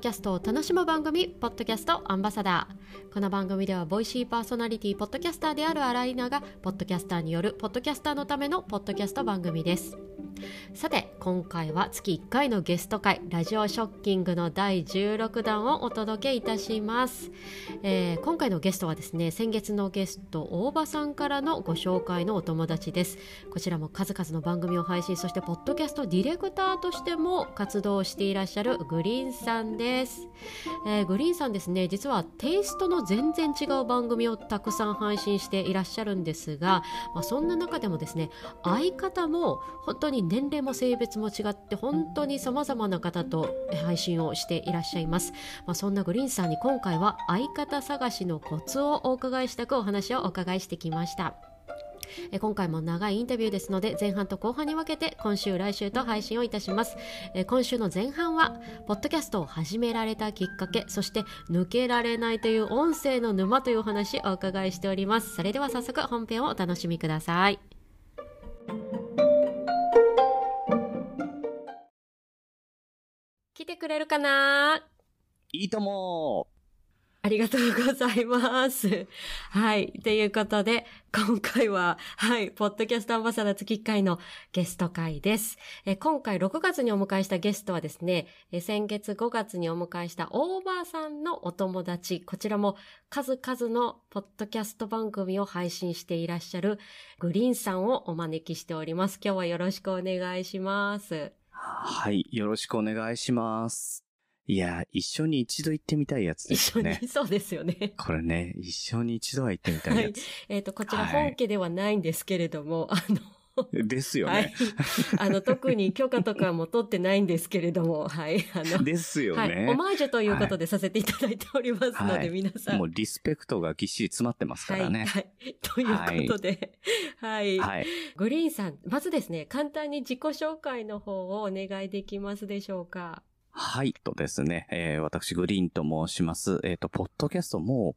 キャストを楽しむ番組ポッドキャストアンバサダー。この番組ではボイシーパーソナリティポッドキャスターであるアライナがポッドキャスターによるポッドキャスターのためのポッドキャスト番組です。さて今回は月1回のゲスト回ラジオショッキングの第16弾をお届けいたします、えー、今回のゲストはですね先月のゲスト大場さんからのご紹介のお友達です。こちらも数々の番組を配信そしてポッドキャストディレクターとしても活動していらっしゃるグリンさんです、えー、グリーンさんですね実はテイストの全然違う番組をたくさん配信していらっしゃるんですが、まあ、そんな中でもですね相方も本当に年齢も性別も違って本当に様々な方と配信をしていらっしゃいます、まあ、そんなグリーンさんに今回は相方探しのコツをお伺いしたくお話をお伺いしてきました。え今回も長いインタビューですので前半と後半に分けて今週来週と配信をいたします。え今週の前半はポッドキャストを始められたきっかけそして抜けられないという音声の沼というお話をお伺いしております。それでは早速本編をお楽しみください。来てくれるかな？いいともありがとうございます。はい。ということで、今回は、はい、ポッドキャストアンバサダー月1回のゲスト会です。え今回6月にお迎えしたゲストはですね、え先月5月にお迎えしたオーバーさんのお友達、こちらも数々のポッドキャスト番組を配信していらっしゃるグリーンさんをお招きしております。今日はよろしくお願いします。はい、よろしくお願いします。いや、一緒に一度行ってみたいやつですね。一緒に、そうですよね。これね、一緒に一度は行ってみたいやつ。はい、えっ、ー、と、こちら本家ではないんですけれども、はい、あの、ですよね。はい。あの、特に許可とかも取ってないんですけれども、はい。あの、ですよね。はい。オマージュということでさせていただいておりますので、はい、皆さん。もうリスペクトがぎっしり詰まってますからね。はい。はい、ということで、はい、はい。グリーンさん、まずですね、簡単に自己紹介の方をお願いできますでしょうか？はい、とですね、えー、私グリーンと申します。えっ、ー、と、ポッドキャストも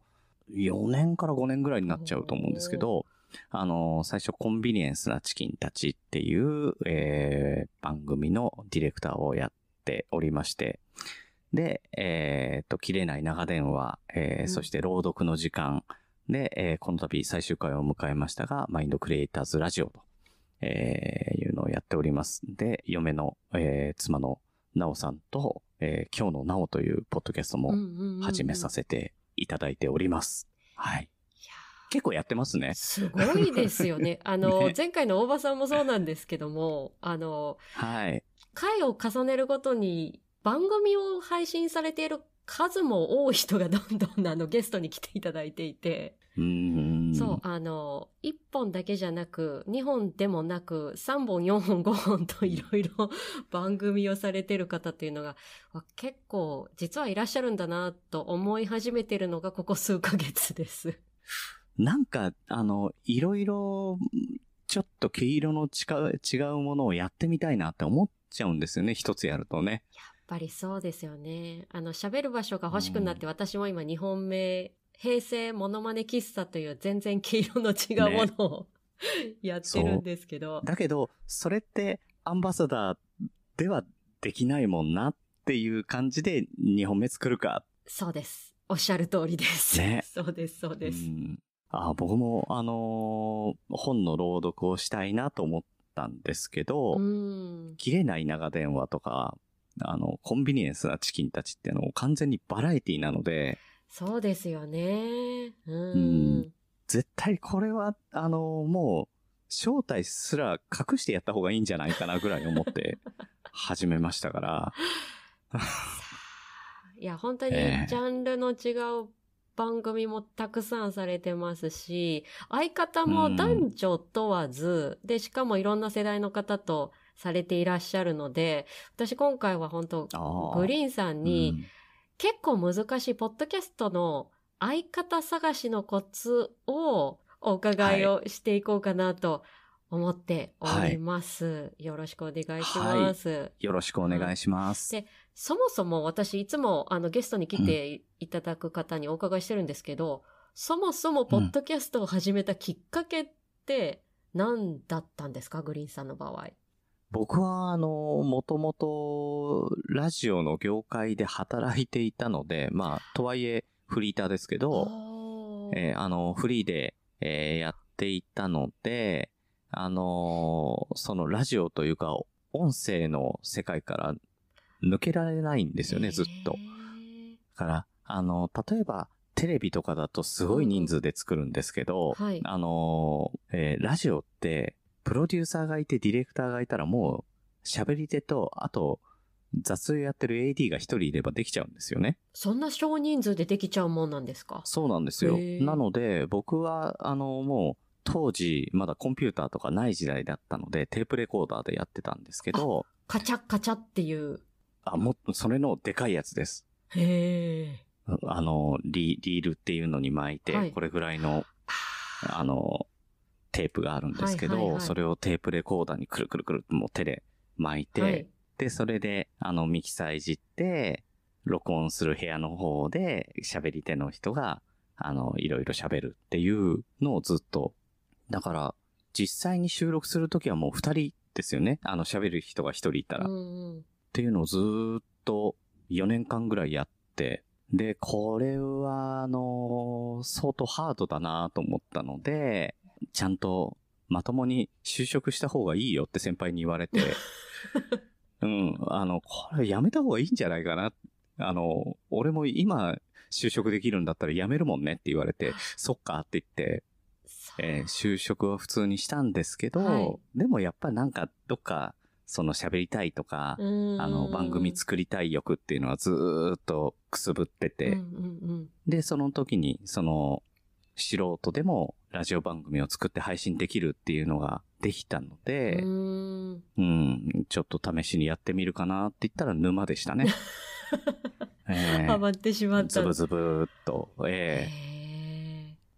4年から5年ぐらいになっちゃうと思うんですけど、あの、最初コンビニエンスなチキンたちっていう、えー、番組のディレクターをやっておりまして、で、えっ、ー、と、切れない長電話、えー、うん、そして朗読の時間で、えー、この度最終回を迎えましたが、マインドクリエイターズラジオと、えー、いうのをやっております。で、嫁の、えー、妻のなおさんと、えー、今日のなおというポッドキャストも始めさせていただいております。はい。結構やってますね。すごいですよね。あの、ね、前回の大場さんもそうなんですけども、あの、はい。回を重ねるごとに番組を配信されている数も多い人がどんどんあのゲストに来ていただいていて。うそう、あの、1本だけじゃなく、2本でもなく、3本、4本、5本といろいろ 番組をされてる方っていうのが、結構実はいらっしゃるんだなと思い始めてるのがここ数ヶ月です。なんか、あの、いろいろ、ちょっと毛色の違うものをやってみたいなって思っちゃうんですよね、一つやるとね。やっぱりそうですよね。あの、喋る場所が欲しくなって、私も今2本目、平成モノマネ喫茶という全然毛色の違うものを、ね、やってるんですけど。だけど、それってアンバサダーではできないもんなっていう感じで2本目作るか。そうです。おっしゃる通りです。ね。そうです、そうです。あ僕も、あのー、本の朗読をしたいなと思ったんですけど、切れない長電話とか、あの、コンビニエンスなチキンたちっていうのを完全にバラエティなので、そうですよね。うん。うん絶対これは、あのー、もう、正体すら隠してやった方がいいんじゃないかなぐらい思って 始めましたから。いや、本当にジャンルの違う番組もたくさんされてますし、相方も男女問わず、で、しかもいろんな世代の方とされていらっしゃるので、私今回は本当グリーンさんに、結構難しいポッドキャストの相方探しのコツをお伺い。をしていこうかなと思っております。はい、よろしくお願いします、はい、よろしくお願いします。で、そもそも私いつもあのゲストに来ていただく方にお伺いしてるんですけど、うん、そもそもポッドキャストを始めたきっかけって何だったんですか、グリーンさんの場合。僕は、あの、もともと、ラジオの業界で働いていたので、まあ、とはいえ、フリーターですけど、えー、あの、フリーで、えー、やっていたので、あのー、そのラジオというか、音声の世界から抜けられないんですよね、ずっと。だから、あの、例えば、テレビとかだとすごい人数で作るんですけど、はい、あの、えー、ラジオって、プロデューサーがいてディレクターがいたらもう、喋り手と、あと、雑やってる AD が一人いればできちゃうんですよね。そんな少人数でできちゃうもんなんですか？そうなんですよ。なので、僕は、あの、もう、当時、まだコンピューターとかない時代だったので、テープレコーダーでやってたんですけど、カチャカチャっていう。あ、もっと、それのでかいやつです。へえ。あの、リリールっていうのに巻いて、はい、これぐらいの、あの、テープがあるんですけど、はいはいはい、それをテープレコーダーにくるくるくるもう手で巻いて、はい、で、それで、あの、ミキサーいじって、録音する部屋の方で喋り手の人が、あの、いろいろ喋るっていうのをずっと。だから、実際に収録するときはもう二人ですよね。あの、喋る人が一人いたら。っていうのをずっと4年間ぐらいやって、で、これは、あの、相当ハードだなと思ったので、ちゃんとまともに就職した方がいいよって先輩に言われて、うん、あの、これやめた方がいいんじゃないかな。あの、俺も今就職できるんだったら辞めるもんねって言われて、そっかって言って、えー、就職は普通にしたんですけど、はい、でもやっぱりなんかどっかその喋りたいとか、あの番組作りたい欲っていうのはずっとくすぶってて、うんうんうん、で、その時にその素人でもラジオ番組を作って配信できるっていうのができたので、うんうん、ちょっと試しにやってみるかなって言ったら沼でしたね。えー、ハマってしまった。ズブズブっと。ええー、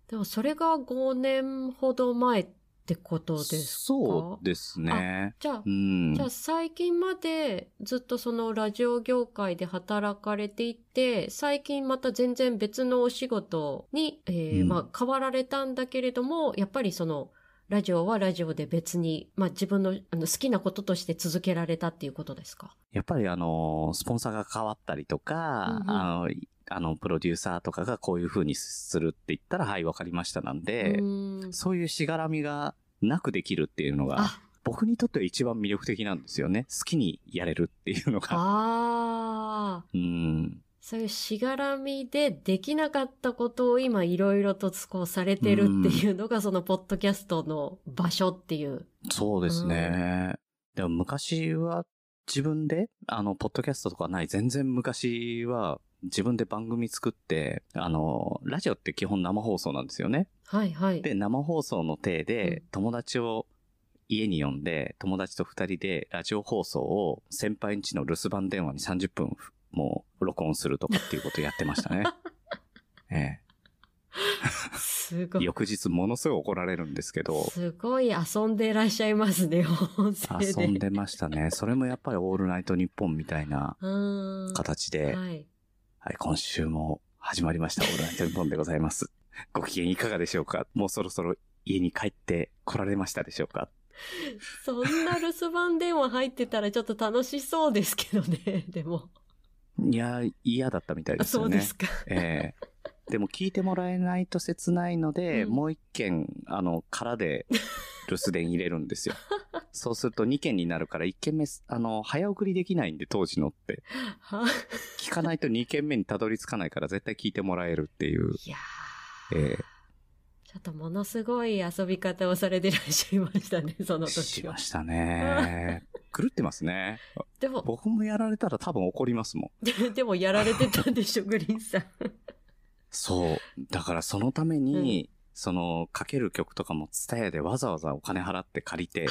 でもそれが5年ほど前ってことですか？そうですね。じゃあ、うん、じゃあ最近までずっとそのラジオ業界で働かれていて、最近また全然別のお仕事に、えー、うん、まあ変わられたんだけれども、やっぱりその、ラジオはラジオで別に、まあ自分のあの好きなこととして続けられたっていうことですか？やっぱりあの、スポンサーが変わったりとか、うんうん、あの、あの、プロデューサーとかがこういう風にするって言ったら、はい、わかりましたなんで、んそういうしがらみがなくできるっていうのが、僕にとっては一番魅力的なんですよね。好きにやれるっていうのが。ああ。うん。そういうしがらみでできなかったことを今いろいろとこうされてるっていうのが、そのポッドキャストの場所っていう。そうですね。うん、でも昔は自分で、あの、ポッドキャストとかない、全然昔は自分で番組作って、あの、ラジオって基本生放送なんですよね。はいはい。で、生放送の体で、友達を家に呼んで、友達と二人でラジオ放送を先輩んちの留守番電話に30分もう録音するとかっていうことをやってましたね。ええ。すごい。翌日ものすごい怒られるんですけど。すごい遊んでいらっしゃいますね、遊んでましたね。それもやっぱりオールナイトニッポンみたいな形で、はい、はい、今週も始まりました。オールナイトニッポンでございます。ご機嫌いかがでしょうか？もうそろそろ家に帰って来られましたでしょうか？そんな留守番電話入ってたらちょっと楽しそうですけどね、でも。いや、嫌だったみたいですよね。そうですか。ええーでも聞いてもらえないと切ないので、うん、もう一件、あの、空で留守電入れるんですよ。そうすると2件になるから1件目、あの、早送りできないんで、当時のって。聞かないと2件目にたどり着かないから絶対聞いてもらえるっていう。いやええー、ちょっとものすごい遊び方をされてらっしゃいましたね、その時しましたね。狂ってますね。でも、僕もやられたら多分怒りますもん。でもやられてたんでしょ、グリーンさん。そう。だからそのために、うん、その、かける曲とかもツタヤでわざわざお金払って借りて、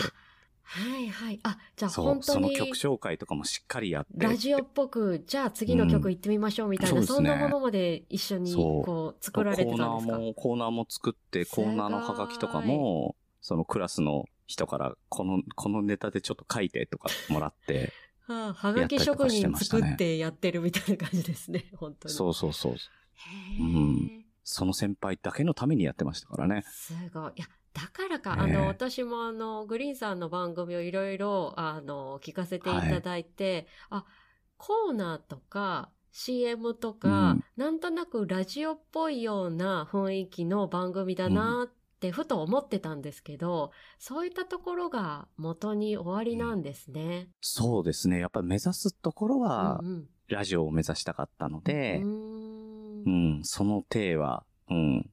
はいはい。あ、じゃあ本当に。その曲紹介とかもしっかりやって。ラジオっぽく、じゃあ次の曲行ってみましょうみたいな、うん、そ、ね,、んなものまで一緒にこう作られてたんですか？コーナーも、コーナーも作って、コーナーのハガキとかも、そのクラスの人から、この、このネタでちょっと書いてとかもらって。は あ、はがき職人作ってやってるみたいな感じですね、本当に。そうそうそう。うん。その先輩だけのためにやってましたからね。すごい。いや、だからか、ええあの、私もあの、グリーンさんの番組をいろいろ、あの、聞かせていただいて、あ、コーナーとか、CM とか、うんなんとなくラジオっぽいような雰囲気の番組だなってふと思ってたんですけど、そういったところが元に終わりなんですね。そうですね。やっぱり目指すところはう、んラジオを目指したかったのでう、ん、うんん、その体は、うん。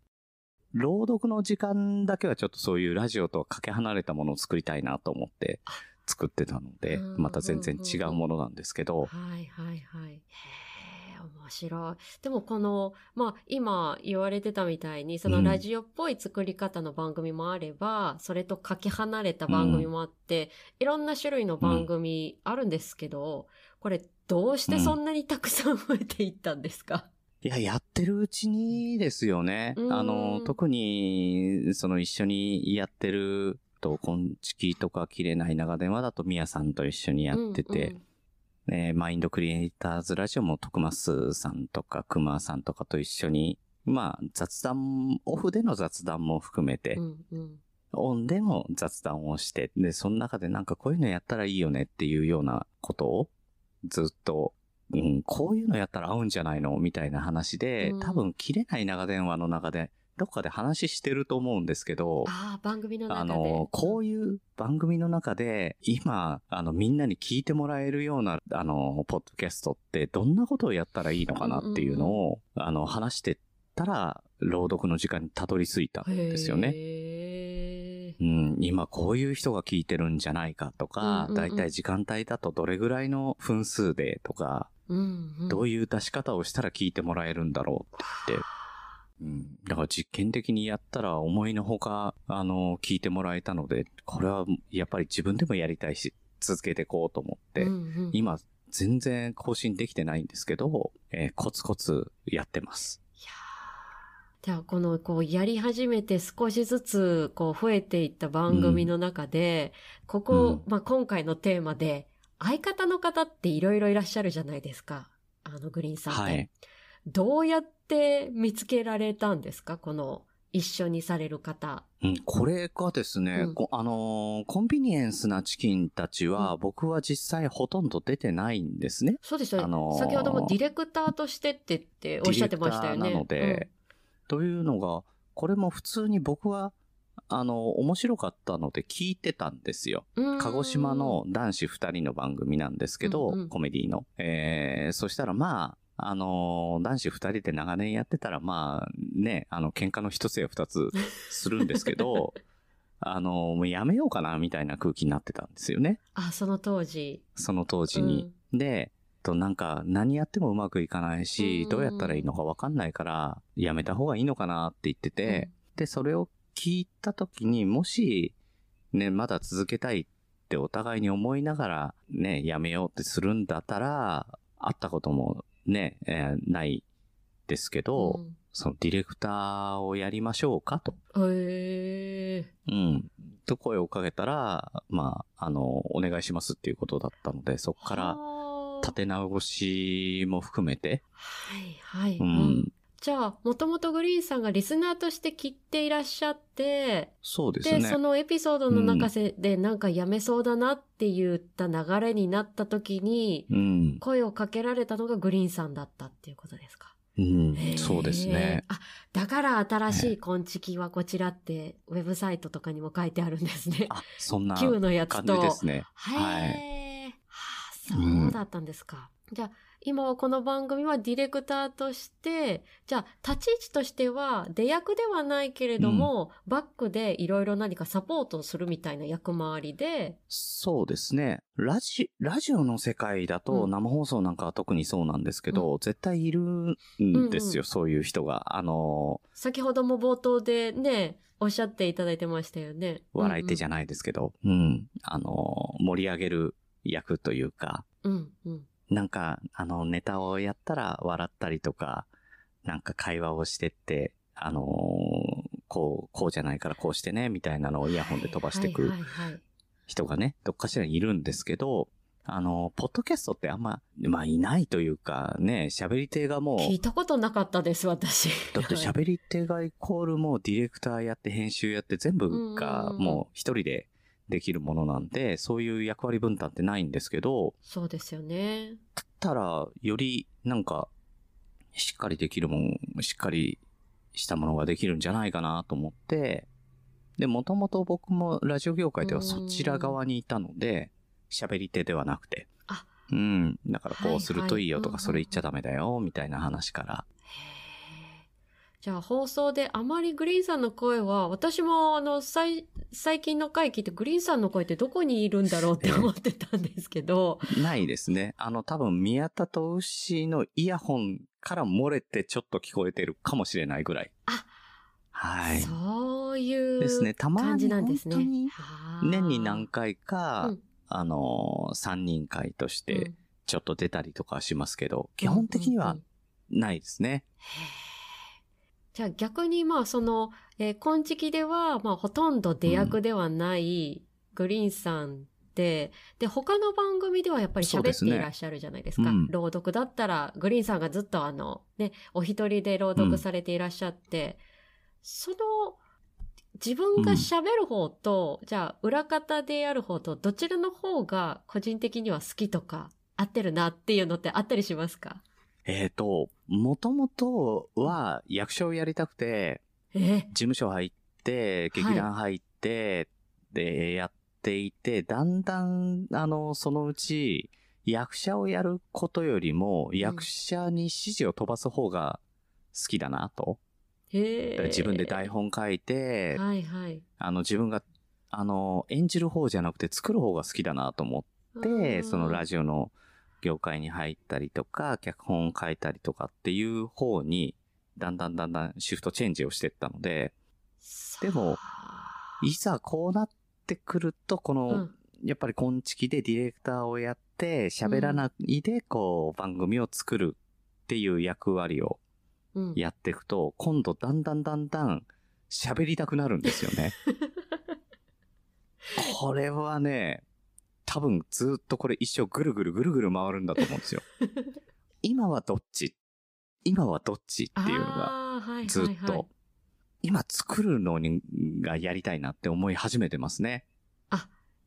朗読の時間だけはちょっとそういうラジオとはかけ離れたものを作りたいなと思って作ってたので、うんまた全然違うものなんですけど、はいはいはい。へえ、面白い。でもこの、まあ今言われてたみたいに、そのうんラジオっぽい作り方の番組もあれば、それとかけ離れた番組もあって、いろんな種類の番組あるんですけど、これどうしてそんなにたくさん増えていったんですか、いや、やってるうちにですよね。うん。あの、特に、その一緒にやってると、こんちきとか切れない長電話だと、みやさんと一緒にやってて、ね、マインドクリエイターズラジオも徳増さんとか熊さんとかと一緒に、まあ雑談、オフでの雑談も含めて、うんうんうん。オンでも雑談をして、で、その中でなんかこういうのやったらいいよねっていうようなことをずっと、うん、こういうのやったら合うんじゃないの？みたいな話で、うん。多分切れない長電話の中で、どっかで話してると思うんですけど、ああ、番組の中で。あの、こういう番組の中で、今、あの、みんなに聞いてもらえるような、あの、ポッドキャストって、どんなことをやったらいいのかなっていうのを、あの、話してったら、朗読の時間にたどり着いたんですよね。へー。うん、今こういう人が聞いてるんじゃないかとか、うんうんうん。だいたい時間帯だとどれぐらいの分数でとか、うんうん、どういう出し方をしたら聞いてもらえるんだろうって。言って、うん、だから実験的にやったら思いのほか、あの、聞いてもらえたので、これはやっぱり自分でもやりたいし、続けていこうと思って、うんうん。今全然更新できてないんですけど、えーコツコツやってます。いやー。じゃあ、この、こう、やり始めて少しずつ、こう、増えていった番組の中で、ここ、まあ、今回のテーマで、相方の方っていろいろいらっしゃるじゃないですか。あの、グリーンさんって。はい。どうやって見つけられたんですか？この、一緒にされる方。うん、これがですね、うんこあのーコンビニエンスなチキンたちは、うん僕は実際ほとんど出てないんですね。そうですよね。あのー先ほどもディレクターとしてってっておっしゃってましたよね。なので、というのが、これも普通に僕は、あの、面白かったので聞いてたんですよ。うん、鹿児島の男子二人の番組なんですけど、うんうんコメディの。えー、そしたらまあ、あのー男子二人で長年やってたらまあ、ね、あの、喧嘩の一つや二つするんですけど、あのーもうやめようかな、みたいな空気になってたんですよね。あ、その当時。その当時に。で、となんか何やってもうまくいかないし、うんどうやったらいいのかわかんないから、やめた方がいいのかなって言ってて、で、それを聞いた時にもし、ね、まだ続けたいってお互いに思いながら、ね、やめようってするんだったら、会ったこともね、えーないですけど、うんそのディレクターをやりましょうかと。へえ。うん。と声をかけたら、まあ、あの、お願いしますっていうことだったので、そこから、はあ立て直しも含めて、はいはい。ううんん、じゃあ、もともとグリーンさんがリスナーとして聞いていらっしゃって、で、そうですね。そのエピソードの中でなんかやめそうだなって言った流れになった時に、うん。声をかけられたのがグリーンさんだったっていうことですか？うんそうですね。。あ、だから新しい昆虫はこちらって、ウェブサイトとかにも書いてあるんですね。あ、そんな Q のやつ感と。じですね。へはい。え、はあ、そうだったんですか。じゃあ、今はこの番組はディレクターとして、じゃあ、立ち位置としては、出役ではないけれども、バックでいろいろ何かサポートをするみたいな役回りで、そうですね。ラジ、ラジオの世界だと、うん。生放送なんかは特にそうなんですけど、絶対いるんですよ、うんうん。そういう人が。あの、先ほども冒頭でね、おっしゃっていただいてましたよね。ゃ笑い手じゃないですけど、うん、あの、盛り上げる役というか、うん。うん。なんか、あの、ネタをやったら笑ったりとか、なんか会話をしてって、あのこう、こうじゃないからこうしてね、みたいなのをイヤホンで飛ばしてく人がね、どっかしらにいるんですけど、あの、ポッドキャストってあんま、まあいないというかね、喋り手がもう、聞いたことなかったです、私。だって喋り手がイコールもうディレクターやって編集やって全部がもう一人でできるものなんで、そういう役割分担ってないんですけど、そうですよね。だったらよりなんか、しっかりできるもん、しっかりしたものができるんじゃないかなと思って、で、もともと僕もラジオ業界ではそちら側にいたので、喋り手ではなくて。あうん。だからこうするといいよとか、それ言っちゃダメだよ、みたいな話から。へーじゃあ放送であまりグリーンさんの声は、私もあの、最、最近の回聞いてグリーンさんの声ってどこにいるんだろうって思ってたんですけど、ないですね。あの、多分宮田と牛のイヤホンから漏れてちょっと聞こえてるかもしれないぐらい。あはい。そういうですね。たま感にじなんですね。本当に年に何回か、うんあのー、三人会としうんてちょっと出たりとかはしますけど、基本的にはうんうんうんないですね。へーじゃあ逆にまあその、えー、今時期ではまあほとんど出役ではないグリーンさんで、で、他の番組ではやっぱり喋っていらっしゃるじゃないですか。うん。朗読だったら、グリーンさんがずっとあの、ね、お一人で朗読されていらっしゃって、その、自分が喋る方と、じゃあ裏方でやる方と、どちらの方が個人的には好きとか、合ってるなっていうのってあったりしますか？えっ、と、もともとは役所をやりたくて、え？事務所入って、劇団入って、で、やっていて、だんだん、あの、そのうち、役者をやることよりも、役者に指示を飛ばす方が好きだなと。自分で台本書いて、はいはい。あの、自分が、あの、演じる方じゃなくて作る方が好きだなと思って、そのラジジオの業界に入ったりとか、脚本書いたりとかっていう方に、だんだんだんだんシフトチェンジをしていったので、オでも、いざこうなってくると、この、うん、やっぱり今月でディレクターをやって、喋らないで、こう、番組を作るっていう役割をうん、やっていくと、今度だんだんだんだん喋りたくなるんですよね。これはね、多分ずっとこれ一生ぐるぐるぐるぐる回るんだと思うんですよ。今はどっち？今はどっちっていうのがあーはいはいはいずっと、今作るのにがやりたいなって思い始めてますね。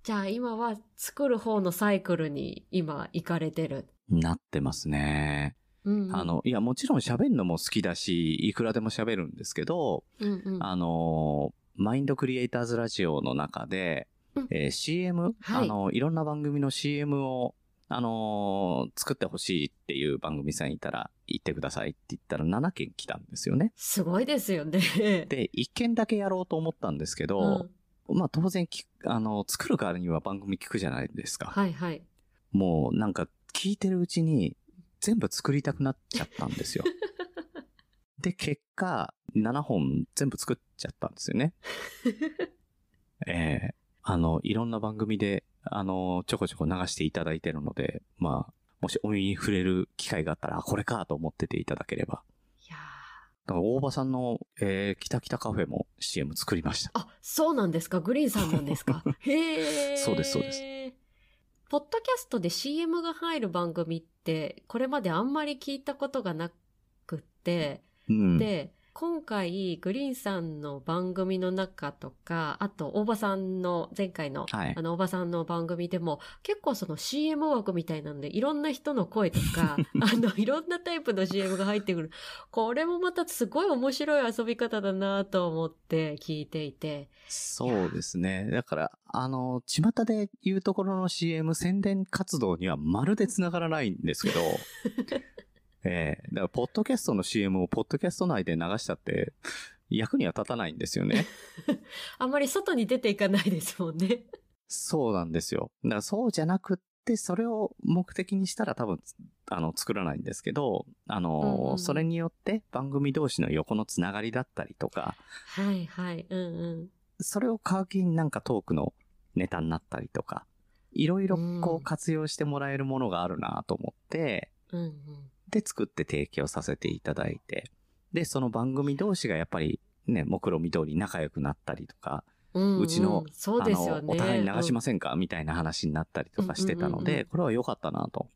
じゃあ今は作る方のサイクルに今行かれてる。なってますね。うんうん、あの、いや、もちろん喋るのも好きだし、いくらでも喋るんですけど、うんうん、あの、マインドクリエイターズラジオの中で、うんえー CM、はいあの、いろんな番組の CM を、あのー作ってほしいっていう番組さんいたら、言ってくださいって言ったら7件来たんですよね。すごいですよね。で、1件だけやろうと思ったんですけど、まあ当然き、あの、作るからには番組聞くじゃないですか。はいはい。もうなんか聞いてるうちに全部作りたくなっちゃったんですよ。で、結果、7本全部作っちゃったんですよね。ええあの、いろんな番組で、あの、ちょこちょこ流していただいてるので、まあ、もしお耳に触れる機会があったら、あこれかと思ってていただければ。いやーだから大場さんの、えー、キタキタカフェも CM 作りました。あ、そうなんですか？グリーンさんなんですか？へえ。そうですそうですポッドキャストで CM が入る番組って、これまであんまり聞いたことがなくって、うん。で、今回、グリーンさんの番組の中とか、あと、大場さんの、前回の、はいあの、大場さんの番組でも、結構その CM 枠みたいなんで、いろんな人の声とか、あの、いろんなタイプの CM が入ってくる。これもまたすごい面白い遊び方だなと思って聞いていて。そうですね。だから、あの、巷で言うところの CM 宣伝活動にはまるで繋がらないんですけど、ええだから、ポッドキャストの CM をポッドキャスト内で流したって、役には立たないんですよね。あんまり外に出ていかないですもんね。そうなんですよ。だから、そうじゃなくって、それを目的にしたら多分、あの、作らないんですけど、あの、うんうんそれによって番組同士の横のつながりだったりとか、はいはい。うんうん。それを皮切りになんかトークのネタになったりとか、いろいろこううん活用してもらえるものがあるなと思って、うんうん。で作って提供させていただいて、で、その番組同士がやっぱりね、目論見通り仲良くなったりとか、うんうちのんそうですよね。あの、お互いに流しませんか、みたいな話になったりとかしてたので、うんうんうんうんこれは良かったなと。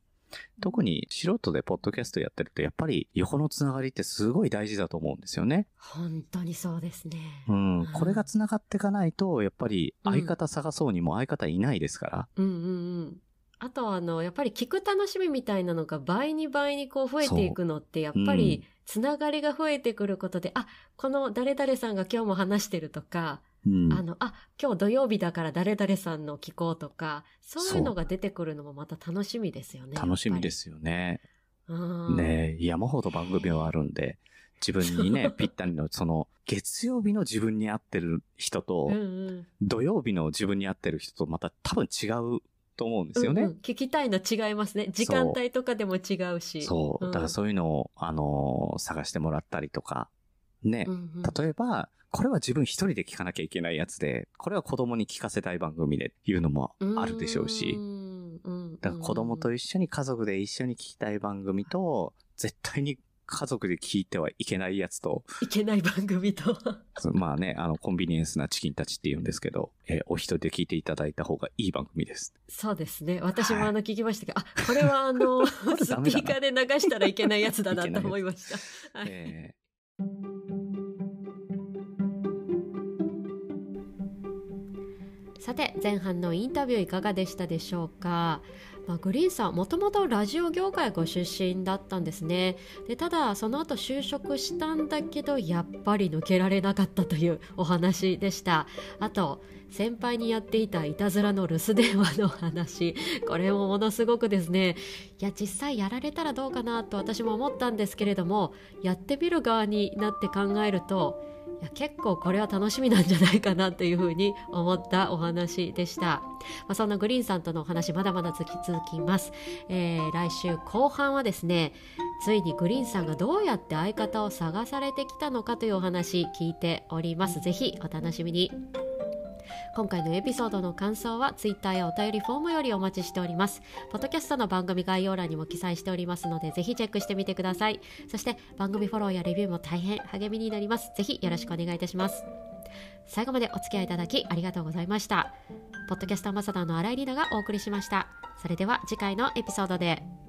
特に素人でポッドキャストやってると、やっぱり横のつながりってすごい大事だと思うんですよね。本当にそうですね。うん。うんこれがつながっていかないと、やっぱり相方探そうにも相方いないですから。うんうんうん。あとはあの、やっぱり聞く楽しみみたいなのが倍に倍にこう増えていくのって、やっぱりつながりが増えてくることで、あ、この誰々さんが今日も話してるとか、うん。あの、あ、今日土曜日だから誰々さんの聞こうとか、そういうのが出てくるのもまた楽しみですよね。楽しみで。すよね。うん。ねえ山ほど番組はあるんで、自分にね、ぴったりの、その、月曜日の自分に合ってる人とうん、うん。土曜日の自分に合ってる人とまた多分違うと思うんですよね。うんうん聞きたいの違いますね。時間帯とかでも違うし。そう。だからそういうのを、あのー探してもらったりとか、ね。うんうん例えば、これは自分一人で聞かなきゃいけないやつで、これは子供に聞かせたい番組でっていうのもあるでしょうしう、だから子供とうん一緒に家族で一緒に聞きたい番組と、絶対に家族で聞いてはいけないやつと、いけない番組と。そ まあね、あの、コンビニエンスなチキンたちって言うんですけど、えーお一人で聞いていただいた方がいい番組です。そうですね。私もあの聞きましたけど、あ、これはあの、れスピーカーで流したらいけないやつだなと思いました。はいえさて前半のインタビューいかがでしたでしょうか、まあ、グリーンさんもともとラジオ業界ご出身だったんですね。でただその後就職したんだけどやっぱり抜けられなかったというお話でした。あと先輩にやっていたいたずらの留守電話の話。これもものすごくですね。いや実際やられたらどうかなと私も思ったんですけれどもやってみる側になって考えるといや結構これは楽しみなんじゃないかなというふうに思ったお話でした、まあ、そんなグリーンさんとのお話まだまだ続き続きます、えー来週後半はですねついにグリーンさんがどうやって相方を探されてきたのかというお話聞いております。ぜひお楽しみに。今回のエピソードの感想はツイッターやお便りフォームよりお待ちしております。ポッドキャストの番組概要欄にも記載しておりますのでぜひチェックしてみてください。そして番組フォローやレビューも大変励みになります。ぜひよろしくお願いいたします。最後までお付き合いいただきありがとうございました。ポッドキャストアンバサダーの新井里奈がお送りしました。それでは次回のエピソードで。